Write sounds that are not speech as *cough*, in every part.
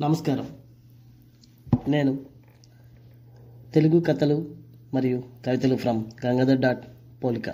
నమస్కారం. నేను తెలుగు కథలు మరియు కవితలు ఫ్రమ్ గంగాధర్ డాట్ పోలిక.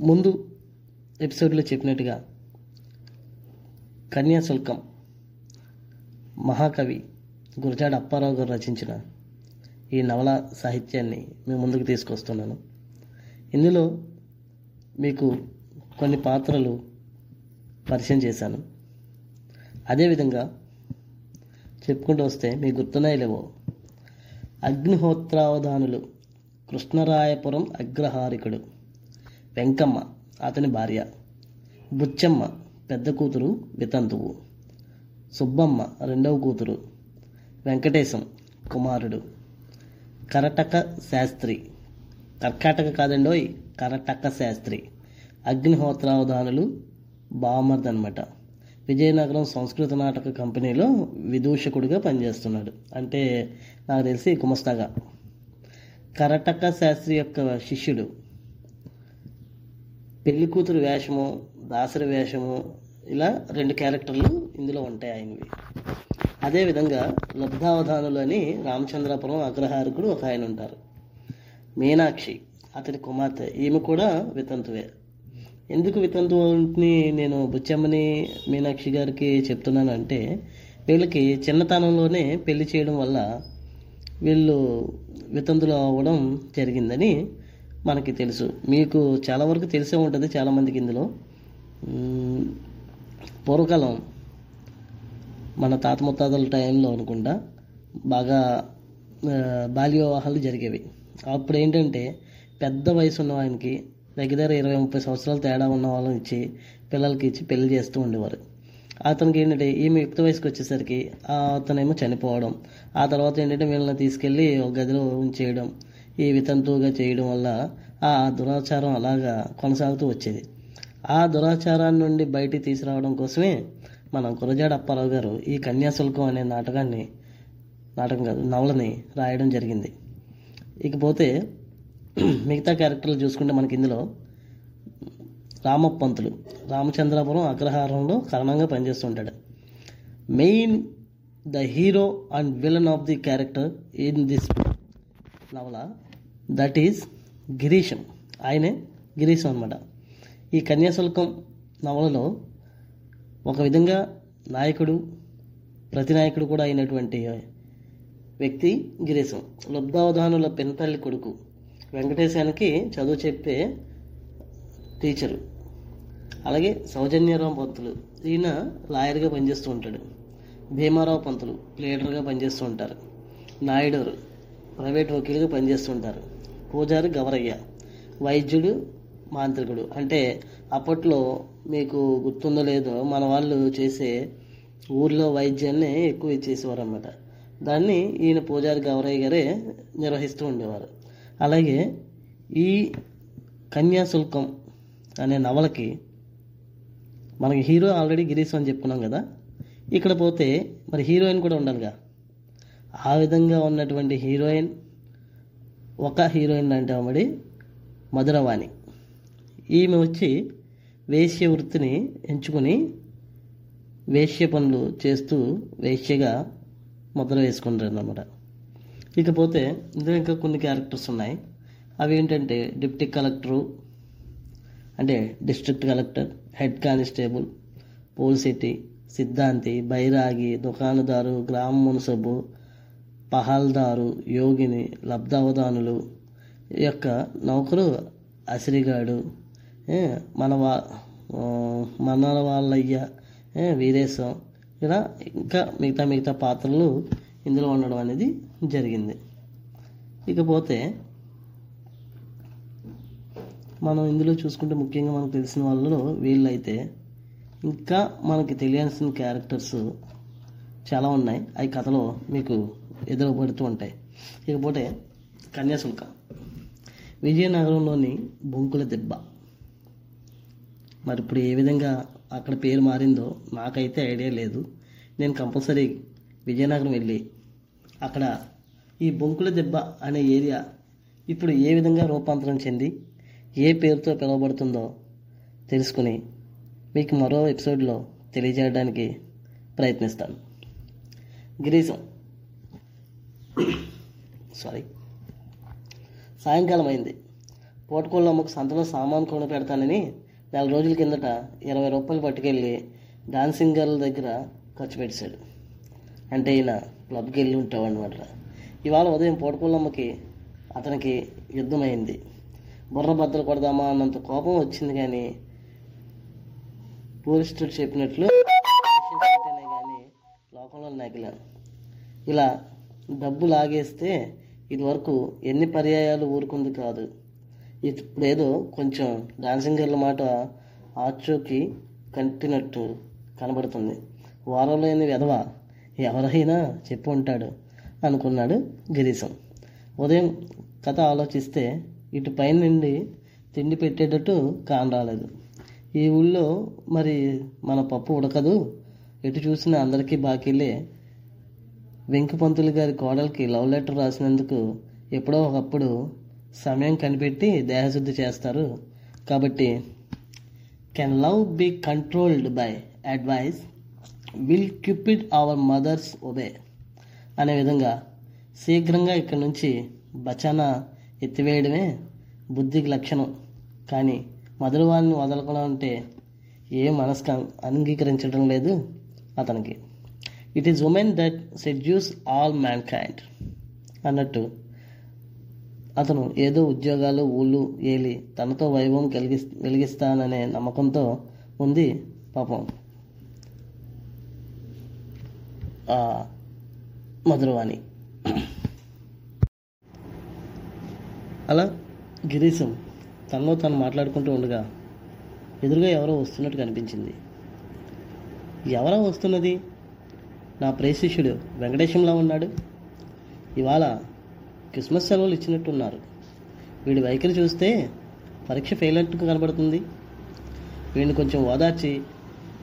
ముందు ఎపిసోడ్లో చెప్పినట్టుగా కన్యాశుల్కం మహాకవి గురజాడ అప్పారావు గారు రచించిన ఈ నవల సాహిత్యాన్ని మీ ముందుకు తీసుకొస్తున్నాను. ఇందులో మీకు కొన్ని పాత్రలు పరిచయం చేశాను. అదేవిధంగా చెప్పుకుంటూ వస్తే మీకు గుర్తున్నాయి లేవో అగ్నిహోత్రావధానులు కృష్ణరాయపురం అగ్రహారికుడు వెంకమ్మ అతని భార్య బుచ్చమ్మ పెద్ద కూతురు వితంతువు సుబ్బమ్మ రెండవ కూతురు వెంకటేశం కుమారుడు కరటక శాస్త్రి కర్కాటక కాదండోయ్ కరటక శాస్త్రి అగ్నిహోత్రావధానులు బామర్ద్ అనమాట విజయనగరం సంస్కృత నాటక కంపెనీలో విదూషకుడిగా పనిచేస్తున్నాడు. అంటే నాకు తెలిసి కుమస్తాగా కరటక శాస్త్రి యొక్క శిష్యుడు. పెళ్ళి కూతురు వేషము దాసరి వేషము ఇలా రెండు క్యారెక్టర్లు ఇందులో ఉంటాయి ఆయనవి. అదేవిధంగా లబ్ధావధానులు అని రామచంద్రపురం అగ్రహారకుడు ఒక ఆయన ఉంటారు. మీనాక్షి అతని కుమార్తె. ఈమె కూడా వితంతువే. ఎందుకు వితంతువుని నేను బుచ్చమ్మని మీనాక్షి గారికి చెప్తున్నాను అంటే వీళ్ళకి చిన్నతనంలోనే పెళ్ళి చేయడం వల్ల వీళ్ళు వితంతులు అవ్వడం జరిగిందని మనకి తెలుసు. మీకు చాలా వరకు తెలిసే ఉంటుంది చాలామందికి ఇందులో. పూర్వకాలం మన తాత ముత్తాతల టైంలో అనుకుంటా బాగా బాల్య వివాహాలు జరిగేవి. అప్పుడు ఏంటంటే పెద్ద వయసు ఉన్న ఆయనకి దగ్గర ఇరవై ముప్పై సంవత్సరాలు తేడా ఉన్న వాళ్ళని ఇచ్చి పిల్లలకి ఇచ్చి పెళ్ళి చేస్తూ ఉండేవారు. అతనికి ఏంటంటే ఈమె యుక్త వయసుకు వచ్చేసరికి ఆ అతనేమో చనిపోవడం ఆ తర్వాత ఏంటంటే వీళ్ళని తీసుకెళ్ళి ఒక గదిలో ఉంచేయడం ఈ వితంతువుగా చేయడం వల్ల ఆ దురాచారం అలాగా కొనసాగుతూ వచ్చేది. ఆ దురాచారాన్ని నుండి బయటికి తీసుకురావడం కోసమే మన గురజాడ అప్పారావు గారు ఈ కన్యాశుల్కం అనే నాటకాన్ని నాటకం కాదు నవలని రాయడం జరిగింది. ఇకపోతే *clears throat* మిగతా క్యారెక్టర్లు చూసుకుంటే మనకి ఇందులో రామపంతులు రామచంద్రాపురం అగ్రహారంలో కారణంగా పనిచేస్తుంటాడు. Main the hero and villain of the character in this నవల దట్ ఈస్ గిరీశం ఆయనే గిరీశం అనమాట ఈ కన్యాశుల్కం నవలలో ఒక విధంగా నాయకుడు ప్రతినాయకుడు కూడా అయినటువంటి వ్యక్తి గిరీశం. లబ్ధావధానుల పెనతల్లి కొడుకు. వెంకటేశానికి చదువు చెప్పే టీచరు. అలాగే సౌజన్యరావు పంతులు. ఈయన లాయర్గా పనిచేస్తూ ఉంటాడు. భీమారావు పంతులు లీడర్గా పనిచేస్తూ ఉంటారు. నాయుడు ప్రైవేట్ వకీలుగా పనిచేస్తూ ఉంటారు. పూజారి గవరయ్య వైద్యుడు మాంత్రికుడు. అంటే అప్పట్లో మీకు గుర్తుందో లేదో మన వాళ్ళు చేసే ఊర్లో వైద్యాన్ని ఎక్కువ ఇచ్చేసేవారు అన్నమాట దాన్ని ఈయన పూజారి గవరయ్య గారే నిర్వహిస్తూ ఉండేవారు. అలాగే ఈ కన్యాశుల్కం అనే నవలకి మనకి హీరో ఆల్రెడీ గిరీశం అని చెప్పుకున్నాం కదా. ఇక్కడ పోతే మరి హీరోయిన్ కూడా ఉండాలిగా. ఆ విధంగా ఉన్నటువంటి హీరోయిన్ ఒక హీరోయిన్ అంటే అమ్మడి మధురవాణి. ఈమె వచ్చి వేశ్య వృత్తిని ఎంచుకుని వేశ్య పనులు చేస్తూ వేశ్యగా ముద్ర వేసుకుంటారు అన్నమాట ఇకపోతే ఇందులో ఇంకా కొన్ని క్యారెక్టర్స్ ఉన్నాయి. అవి ఏంటంటే డిప్టీ కలెక్టరు అంటే డిస్ట్రిక్ట్ కలెక్టర్ హెడ్ కానిస్టేబుల్ పోల్సిటీ సిద్ధాంతి బైరాగి దుకాణదారు గ్రామ మున్సబు పహాల్దారు యోగిని లబ్ధావధానులు ఈ యొక్క నౌకరు అసిరిగాడు మన వా మన వాళ్ళయ్య వీరేశం ఇలా ఇంకా మిగతా మిగతా పాత్రలు ఇందులో ఉండడం అనేది జరిగింది. ఇకపోతే మనం ఇందులో చూసుకుంటే ముఖ్యంగా మనకు తెలిసిన వాళ్ళలో వీళ్ళైతే ఇంకా మనకి తెలియాల్సిన క్యారెక్టర్స్ చాలా ఉన్నాయి. అవి కథలో మీకు ఎదురుపడుతూ ఉంటాయి. ఇకపోతే కన్యాశుల్కం. విజయనగరంలోని బొంకుల దెబ్బ. మరి ఇప్పుడు ఏ విధంగా అక్కడ పేరు మారిందో నాకైతే ఐడియా లేదు. నేను కంపల్సరీ విజయనగరం వెళ్ళి అక్కడ ఈ బొంకుల దెబ్బ అనే ఏరియా ఇప్పుడు ఏ విధంగా రూపాంతరం చెంది ఏ పేరుతో పిలువబడుతుందో తెలుసుకుని మీకు మరో ఎపిసోడ్లో తెలియజేయడానికి ప్రయత్నిస్తాను. గిరీశం. సారీ సాయంకాలం అయింది. పోటుకోళ్ళమ్మకు సంతలో సామాన్ కొని పెడతానని నెల రోజుల కిందట ఇరవై రూపాయలు పట్టుకెళ్ళి డాన్సింగ్ గర్ల్ దగ్గర ఖర్చు పెట్టాడు అంటే ఈయన క్లబ్కి వెళ్ళి ఉంటావు అనమాట ఇవాళ ఉదయం పోటుకోళ్ళమ్మకి అతనికి యుద్ధమైంది. బుర్ర బద్దలు కొడదామా అన్నంత కోపం వచ్చింది కానీ పోలీసుడు చెప్పినట్లు కానీ లోకంలో నగిలాను ఇలా డబ్బు లాగేస్తే ఇదివరకు ఎన్ని పర్యాయాలు ఊరుకుంది కాదు. ఇప్పుడు ఏదో కొంచెం డాన్సింగ్ గర్ల మాట ఆచూకి కంటినట్టు కనబడుతుంది. వారంలో లేని విధవ? ఎవరైనా చెప్పు ఉంటాడు అనుకున్నాడు గిరీశం. ఉదయం కథ ఆలోచిస్తే ఇటు పైన నుండి తిండి పెట్టేటట్టు కాన రాలేదు. ఈ ఊళ్ళో మరి మన పప్పు ఉడకదు. ఎటు చూసినా అందరికీ బాకీలే. వెంకపంతులు గారి కోడలికి లవ్ లెటర్ రాసినందుకు ఎప్పుడో ఒకప్పుడు సమయం కనిపెట్టి దేహశుద్ధి చేస్తారు. కాబట్టి can love be controlled by advice? Will cupid our mothers obey అనే విధంగా శీఘ్రంగా ఇక్కడి నుంచి బచానా ఎత్తివేయడమే బుద్ధికి లక్షణం. కానీ మధురవాన్ని వదలకుండా ఉంటే ఏ మనస్క అంగీకరించడం లేదు అతనికి. It is women that seduce all mankind అన్నట్టు అతను ఏదో ఉద్యోగాలు ఊళ్ళు ఏలి తనతో వైభవం కలిగి వెలిగిస్తాననే నమ్మకంతో ఉంది పాపం ఆ మధురవాణి. అలా గిరీశం తనలో తను మాట్లాడుకుంటూ ఉండగా ఎదురుగా ఎవరో వస్తున్నట్టు కనిపించింది. ఎవరో వస్తున్నది? నా ప్రేషిష్యుడు వెంకటేశంలా ఉన్నాడు. ఇవాళ క్రిస్మస్ సెలవులు ఇచ్చినట్టున్నారు. వీడి వైఖరి చూస్తే పరీక్ష ఫెయిల్ అయినట్టు కనబడుతుంది. వీడిని కొంచెం ఓదార్చి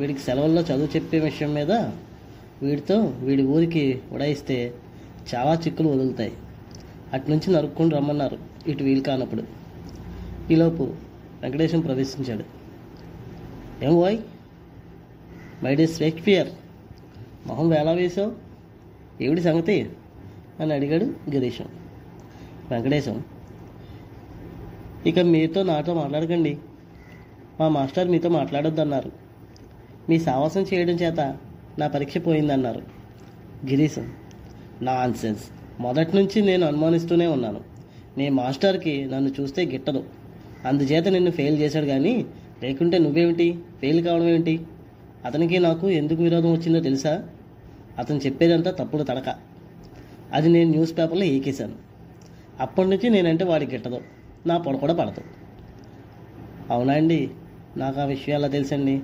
వీడికి సెలవుల్లో చదువు చెప్పే విషయం మీద వీడితో వీడి ఊరికి ఉడాయిస్తే చాలా చిక్కులు వదులుతాయి. అటు నుంచి నరుక్కొని రమ్మన్నారు ఇటు వీలు కానప్పుడు. ఈలోపు వెంకటేశం ప్రవేశించాడు. ఏం వాయ్ మై డే షేక్స్పియర్ మొహం వేలా వేశావు? ఏమిటి సంగతి? అని అడిగాడు గిరీశం. వెంకటేశం ఇక మీతో నాతో మాట్లాడకండి. మా మాస్టర్ మీతో మాట్లాడొద్దన్నారు. మీ సావాసం చేయడం చేత నా పరీక్ష పోయిందన్నారు. గిరీశం నాన్సెన్స్. మొదటి నుంచి నేను అనుమానిస్తూనే ఉన్నాను. నీ మాస్టర్కి నన్ను చూస్తే గిట్టదు. అందుచేత నిన్ను ఫెయిల్ చేశాడు కానీ లేకుంటే నువ్వేమిటి? ఫెయిల్ కావడం ఏమిటి? అతనికి నాకు ఎందుకు విరోధం వచ్చిందో తెలుసా? అతను చెప్పేదంతా తప్పుడు తడక. అది నేను న్యూస్ పేపర్లో ఏకేశాను. అప్పటి నుంచి నేనంటే వాడికి గిట్టదు. నా పొడ కూడా పడదు. అవునా అండి? నాకు ఆ విషయాలు తెలుసండి?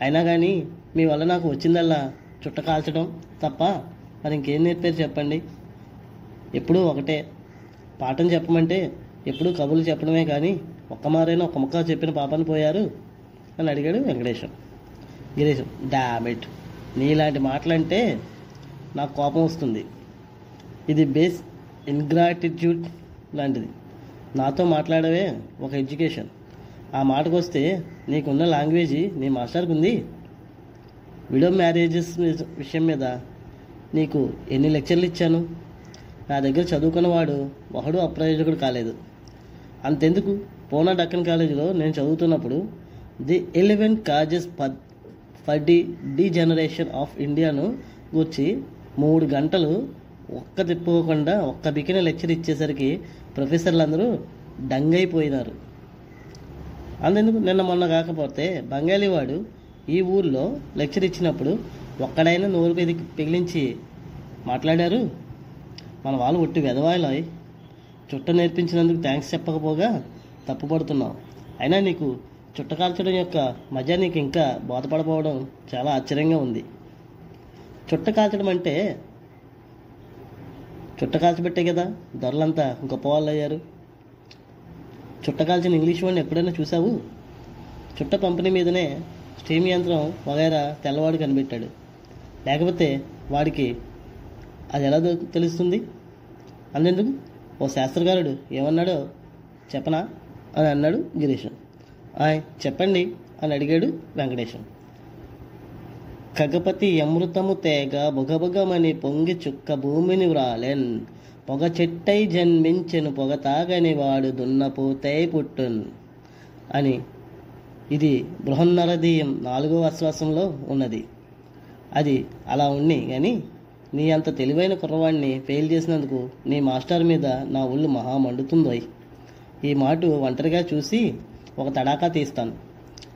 అయినా కానీ మీ వల్ల నాకు వచ్చిందల్లా చుట్ట కాల్చడం తప్ప మరి ఇంకేం నేర్పారు చెప్పండి. ఎప్పుడూ ఒకటే. పాఠం చెప్పమంటే ఎప్పుడూ కబుర్లు చెప్పడమే కానీ ఒక్క మారైనా ఒక ముక్క చెప్పిన పాపని పోయారు అని అడిగాడు వెంకటేశం. గిరీశం డామిట్ నీలాంటి మాటలంటే నాకు కోపం వస్తుంది. ఇది బేస్ ఇన్గ్రాటిట్యూడ్ లాంటిది. నాతో మాట్లాడవే ఒక ఎడ్యుకేషన్. ఆ మాటకు వస్తే నీకున్న లాంగ్వేజ్ నీ మాస్టర్కి ఉంది విడో మ్యారేజెస్ విషయం మీద నీకు ఎన్ని లెక్చర్లు ఇచ్చాను? నా దగ్గర చదువుకున్నవాడు ఒకడు అప్రయోజకుడు కాలేదు. అంతెందుకు? పూనా డక్కన్ కాలేజీలో నేను చదువుతున్నప్పుడు the eleven causes for the degeneration of ఇండియాను గురించి మూడు గంటలు ఒక్క తిప్పుకోకుండా ఒక్క బికిన లెక్చర్ ఇచ్చేసరికి ప్రొఫెసర్లు అందరూ డంగైపోయినారు. అంతెందుకు? నిన్న మొన్న కాకపోతే బంగాళీవాడు వాడు ఈ ఊర్లో లెక్చర్ ఇచ్చినప్పుడు ఒక్కడైనా నోరు మీద పిగిలించి మాట్లాడారు? మన వాళ్ళు ఒట్టి వెదవాయిలాయ్ చుట్ట నేర్పించినందుకు థ్యాంక్స్ చెప్పకపోగా తప్పుపడుతున్నావు అయినా నీకు చుట్ట కాల్చడం యొక్క మజా నీకు ఇంకా బోధపడపోవడం చాలా ఆశ్చర్యంగా ఉంది. చుట్ట కాల్చడం అంటే చుట్ట కాల్చబెట్టే కదా? దొరలంతా గొప్ప వాళ్ళు అయ్యారు చుట్ట కాల్చిన ఇంగ్లీష్ వాడిని ఎప్పుడైనా చూసావు చుట్ట పంపిణీ మీదనే స్టీమ్ యంత్రం వగైరా తెల్లవాడు కనిపెట్టాడు. లేకపోతే వాడికి అది ఎలా తెలుస్తుంది? అందుకు ఓ శాస్త్రకారుడు ఏమన్నాడో చెప్పనా? అని అన్నాడు గిరీష్ ఆయ్ చెప్పండి అని అడిగాడు వెంకటేశం కగపతి అమృతము తేగ బుగబుగమని పొంగి చుక్క భూమిని వ్రాలెన్. పొగ చెట్టై జన్మించెను పొగ తాగని వాడు దున్నపోతే పుట్టున్. అని ఇది బృహన్నరదీయం నాలుగో అశ్వాసంలో ఉన్నది. అది అలా ఉన్ని కానీ నీ అంత తెలివైన కుర్రవాడిని ఫెయిల్ చేసినందుకు నీ మాస్టర్ మీద నా ఒళ్ళు మహా మండుతుందోయ్. ఈ మాట ఒంటరిగా చూసి ఒక తడాకా తీస్తాను.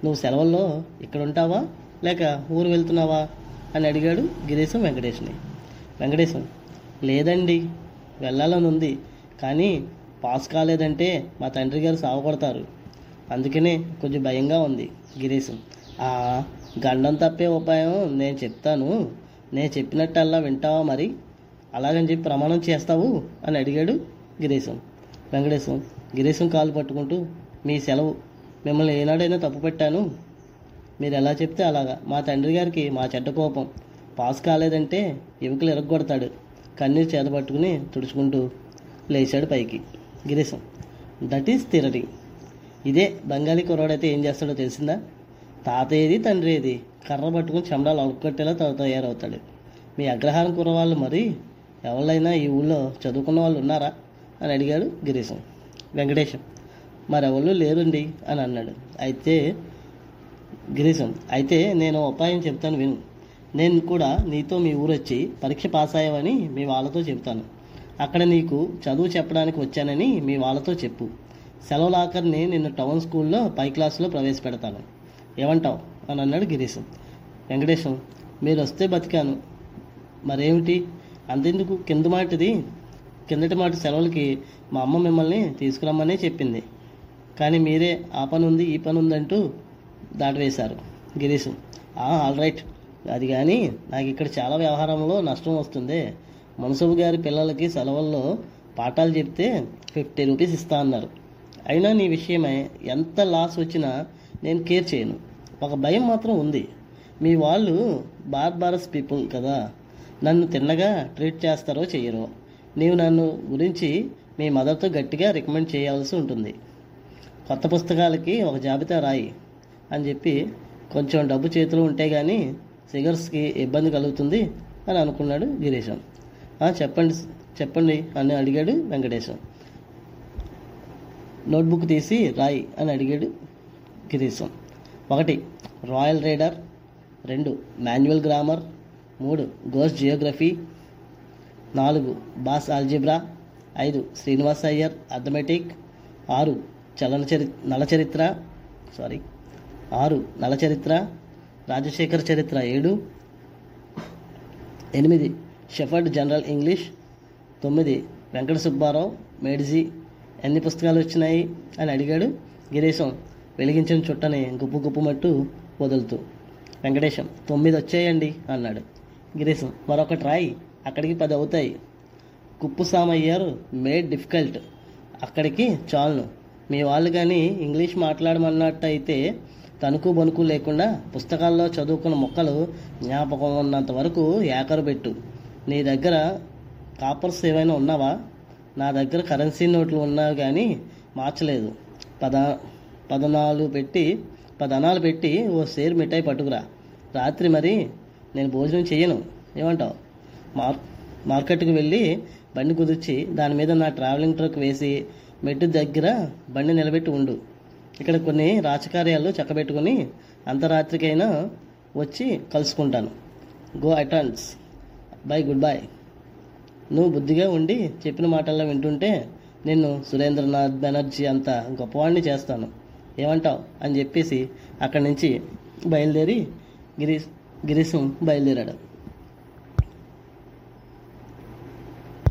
నువ్వు సెలవుల్లో ఇక్కడ ఉంటావా లేక ఊరు వెళ్తున్నావా? అని అడిగాడు గిరీశం వెంకటేష్ని. వెంకటేశం లేదండి వెళ్ళాలని ఉంది కానీ పాస్ కాలేదంటే మా తండ్రి గారు సావపడతారు అందుకనే కొంచెం భయంగా ఉంది గిరీశం. ఆ గండం తప్పే ఉపాయం నేను చెప్తాను. నేను చెప్పినట్టల్లా వింటావా మరి? అలాగని చెప్పి ప్రమాణం చేస్తావు అని అడిగాడు గిరీశం. వెంకటేశం గిరీశం కాలు పట్టుకుంటూ మీ సెలవు. మిమ్మల్ని ఏనాడైనా తప్పు పెట్టాను. మీరు ఎలా చెప్తే అలాగా. మా తండ్రి గారికి మా చెడ్డ కోపం. పాస్ కాలేదంటే ఎముకలు ఎరగొడతాడు. కన్నీరు చేత పట్టుకుని తుడుచుకుంటూ లేచాడు పైకి. గిరీశం దట్ ఈస్ థిరరీ ఇదే బెంగాలీ కుర్రాడైతే ఏం చేస్తాడో తెలిసిందా? తాతయ్యది తండ్రిది కర్ర పట్టుకుని చెమడాలు అడుక్కొట్టేలా త- తయారవుతాడు. మీ అగ్రహారం కుర్రవాళ్ళు మరి? ఎవరైనా ఈ ఊళ్ళో చదువుకున్న వాళ్ళు ఉన్నారా? అని అడిగాడు గిరీశం. వెంకటేశం. మరెవళ్ళు లేరండి అని అన్నాడు. అయితే గిరీశం అయితే నేను ఉపాయం చెప్తాను విను. నేను కూడా నీతో మీ ఊరు వచ్చి పరీక్ష పాస్ అయ్యావని మీ వాళ్ళతో చెప్తాను అక్కడ నీకు చదువు చెప్పడానికి వచ్చానని మీ వాళ్ళతో చెప్పు. సెలవుల ఆఖరిని నిన్ను టౌన్ స్కూల్లో పై క్లాసులో ప్రవేశపెడతాను. ఏమంటావు? అని అన్నాడు గిరీశం. వెంకటేశం మీరు వస్తే బతికాను. మరేమిటి? అంతెందుకు? కింద మాటది కిందటి మాట సెలవులకి మా అమ్మ మిమ్మల్ని తీసుకురమ్మనే చెప్పింది. కానీ మీరే ఆ పని ఉంది ఈ పని ఉందంటూ దాటవేశారు గిరీశం. All right. అది కానీ నాకు ఇక్కడ చాలా వ్యవహారంలో నష్టం వస్తుంది. మనసబు గారి పిల్లలకి సెలవుల్లో పాఠాలు చెప్తే ఫిఫ్టీ రూపీస్ ఇస్తా అన్నారు. అయినా నీ విషయమై ఎంత లాస్ వచ్చినా నేను కేర్ చేయను. ఒక భయం మాత్రం ఉంది. మీ వాళ్ళు బార్బారస్ పీపుల్ కదా. నన్ను తిన్నగా ట్రీట్ చేస్తారో చేయరో నీవు నన్ను గురించి మీ మదర్తో గట్టిగా రికమెండ్ చేయాల్సి ఉంటుంది. కొత్త పుస్తకాలకి ఒక జాబితా రాయి అని చెప్పి కొంచెం డబ్బు చేతిలో ఉంటే కానీ సిగర్స్కి ఇబ్బంది కలుగుతుంది అని అనుకున్నాడు గిరీశం. చెప్పండి చెప్పండి అని అడిగాడు వెంకటేశం. నోట్బుక్ తీసి రాయి అని అడిగాడు గిరీశం. ఒకటి రాయల్ రైడర్. రెండు మాన్యువల్ గ్రామర్. మూడు గోస్ జియోగ్రఫీ. నాలుగు బాస్ ఆల్జిబ్రా. ఐదు శ్రీనివాస్ అయ్యర్ అథమెటిక్ ఆరు చలన చరి నల చరిత్ర. సారీ ఆరు నల చరిత్ర. రాజశేఖర చరిత్ర ఏడు. ఎనిమిది షెఫర్డ్ జనరల్ ఇంగ్లీష్. తొమ్మిది వెంకట సుబ్బారావు మేడ్జీ. ఎన్ని పుస్తకాలు వచ్చినాయి అని అడిగాడు. గిరీశం వెలిగించిన చుట్టని గుప్పు గుప్పుమట్టు వదులుతూ వెంకటేశం తొమ్మిది వచ్చాయండి అన్నాడు. గిరీశం మరొకటి రాయి అక్కడికి పది అవుతాయి. కుప్పు సామయ్యారు మేడ్ డిఫికల్ట్. అక్కడికి చాలును. మీ వాళ్ళు కానీ ఇంగ్లీష్ మాట్లాడమన్నట్టు అయితే తణుకు బణుకు లేకుండా పుస్తకాల్లో చదువుకున్న మొక్కలు జ్ఞాపకం ఉన్నంత వరకు ఏకరు పెట్టు. నీ దగ్గర కాపర్స్ ఏవైనా ఉన్నావా? నా దగ్గర కరెన్సీ నోట్లు ఉన్నా కానీ మార్చలేదు. పద పదనాలు పెట్టి పదనాలు పెట్టి ఓ సేరు మిఠాయి పట్టుకురా. రాత్రి మరి నేను భోజనం చేయను ఏమంటావు? మార్ మార్కెట్కి వెళ్ళి బండి కుదిర్చి దాని మీద నా ట్రావెలింగ్ ట్రక్ వేసి మెట్టు దగ్గర బండి నిలబెట్టి ఉండు. ఇక్కడ కొన్ని రాజకార్యాలు చక్కబెట్టుకుని అంతరాత్రికైనా వచ్చి కలుసుకుంటాను. Go attends bye good bye నువ్వు బుద్ధిగా ఉండి చెప్పిన మాటల్లో వింటుంటే నిన్ను సురేంద్రనాథ్ బెనర్జీ అంత గొప్పవాడిని చేస్తాను. ఏమంటావు? అని చెప్పేసి అక్కడి నుంచి బయలుదేరి గిరీష్ గిరీశం బయలుదేరాడు.